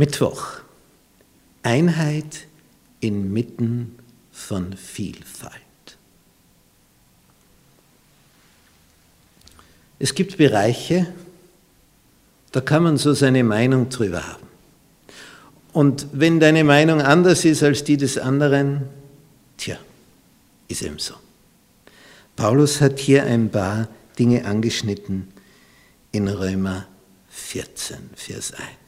Mittwoch. Einheit inmitten von Vielfalt. Es gibt Bereiche, da kann man so seine Meinung drüber haben. Und wenn deine Meinung anders ist als die des anderen, tja, ist eben so. Paulus hat hier ein paar Dinge angeschnitten in Römer 14, Vers 1.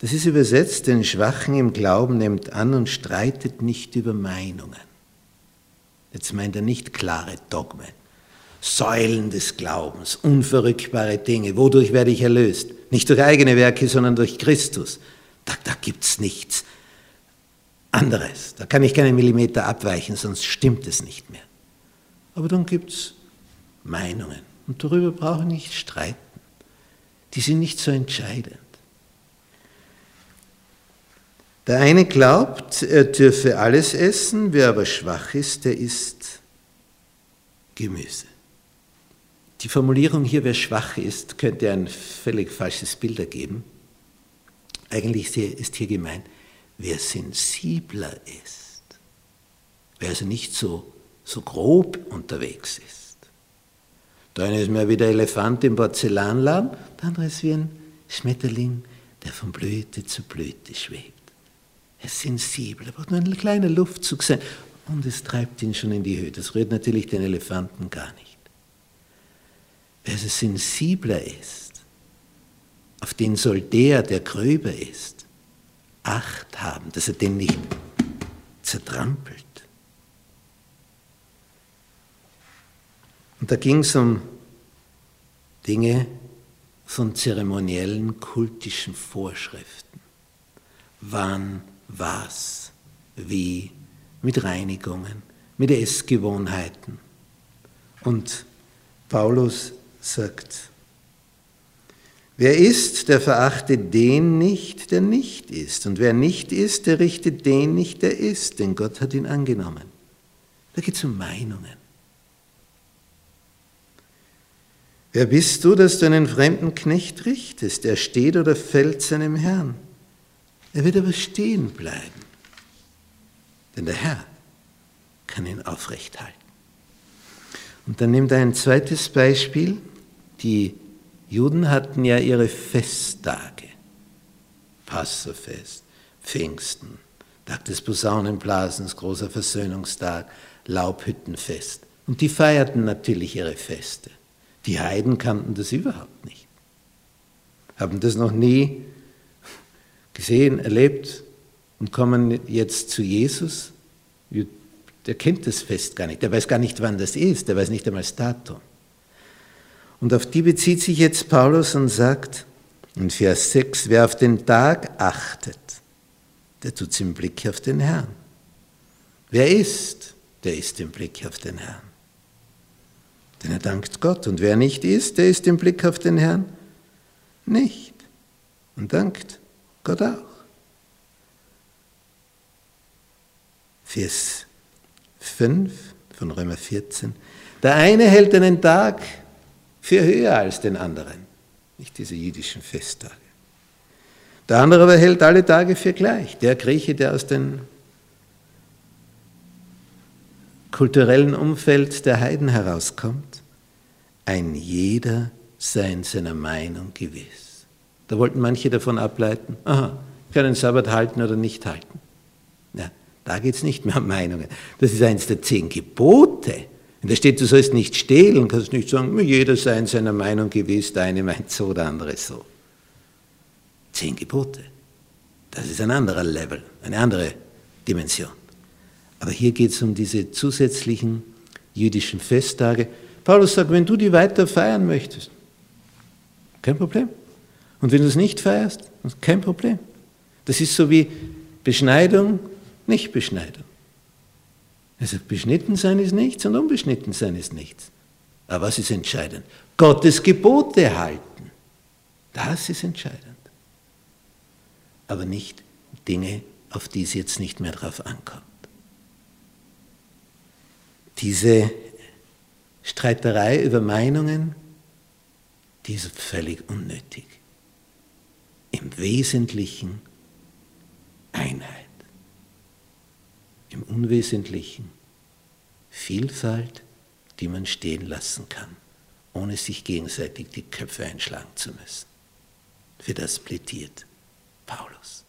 Das ist übersetzt, den Schwachen im Glauben nimmt an und streitet nicht über Meinungen. Jetzt meint er nicht klare Dogmen, Säulen des Glaubens, unverrückbare Dinge. Wodurch werde ich erlöst? Nicht durch eigene Werke, sondern durch Christus. Da, da gibt es nichts anderes. Da kann ich keinen Millimeter abweichen, sonst stimmt es nicht mehr. Aber dann gibt es Meinungen. Und darüber brauche ich nicht streiten. Die sind nicht so entscheidend. Der eine glaubt, er dürfe alles essen, wer aber schwach ist, der isst Gemüse. Die Formulierung hier, wer schwach ist, könnte ein völlig falsches Bild ergeben. Eigentlich ist hier gemeint, wer sensibler ist, wer also nicht so, so grob unterwegs ist. Der eine ist mehr wie der Elefant im Porzellanladen, der andere ist wie ein Schmetterling, der von Blüte zu Blüte schwebt. Er ist sensibel, er braucht nur ein kleiner Luftzug sein und es treibt ihn schon in die Höhe. Das rührt natürlich den Elefanten gar nicht. Wer also sensibler ist, auf den soll der, der gröber ist, Acht haben, dass er den nicht zertrampelt. Und da ging es um Dinge von zeremoniellen, kultischen Vorschriften. Wann was, wie, mit Reinigungen, mit Essgewohnheiten. Und Paulus sagt, wer ist, der verachte den nicht, der nicht ist. Und wer nicht ist, der richtet den nicht, der ist, denn Gott hat ihn angenommen. Da geht es um Meinungen. Wer bist du, dass du einen fremden Knecht richtest? Er steht oder fällt seinem Herrn. Er wird aber stehen bleiben, denn der Herr kann ihn aufrecht halten. Und dann nimmt er ein zweites Beispiel. Die Juden hatten ja ihre Festtage. Passafest, Pfingsten, Tag des Posaunenblasens, großer Versöhnungstag, Laubhüttenfest. Und die feierten natürlich ihre Feste. Die Heiden kannten das überhaupt nicht. Haben das noch nie gesehen, erlebt und kommen jetzt zu Jesus. Der kennt das Fest gar nicht, der weiß gar nicht, wann das ist, der weiß nicht einmal das Datum. Und auf die bezieht sich jetzt Paulus und sagt in Vers 6, wer auf den Tag achtet, der tut es im Blick auf den Herrn. Wer ist, der ist im Blick auf den Herrn. Denn er dankt Gott. Und wer nicht ist, der ist im Blick auf den Herrn nicht und dankt Gott auch. Vers 5 von Römer 14. Der eine hält einen Tag für höher als den anderen, nicht diese jüdischen Festtage. Der andere aber hält alle Tage für gleich. Der Grieche, der aus dem kulturellen Umfeld der Heiden herauskommt, ein jeder sei in seiner Meinung gewiss. Da wollten manche davon ableiten, aha, können Sabbat halten oder nicht halten. Ja, da geht es nicht mehr um Meinungen. Das ist eines der zehn Gebote. Wenn da steht, du sollst nicht stehlen, kannst nicht sagen, jeder sei in seiner Meinung gewiss, der eine meint so, der andere so. Zehn Gebote. Das ist ein anderer Level, eine andere Dimension. Aber hier geht es um diese zusätzlichen jüdischen Festtage. Paulus sagt, wenn du die weiter feiern möchtest, kein Problem. Und wenn du es nicht feierst, kein Problem. Das ist so wie Beschneidung, nicht Beschneidung. Er sagt, beschnitten sein ist nichts und unbeschnitten sein ist nichts. Aber was ist entscheidend? Gottes Gebote halten. Das ist entscheidend. Aber nicht Dinge, auf die es jetzt nicht mehr drauf ankommt. Diese Streiterei über Meinungen, die ist völlig unnötig. Wesentlichen Einheit, im Unwesentlichen Vielfalt, die man stehen lassen kann, ohne sich gegenseitig die Köpfe einschlagen zu müssen. Für das plädiert Paulus.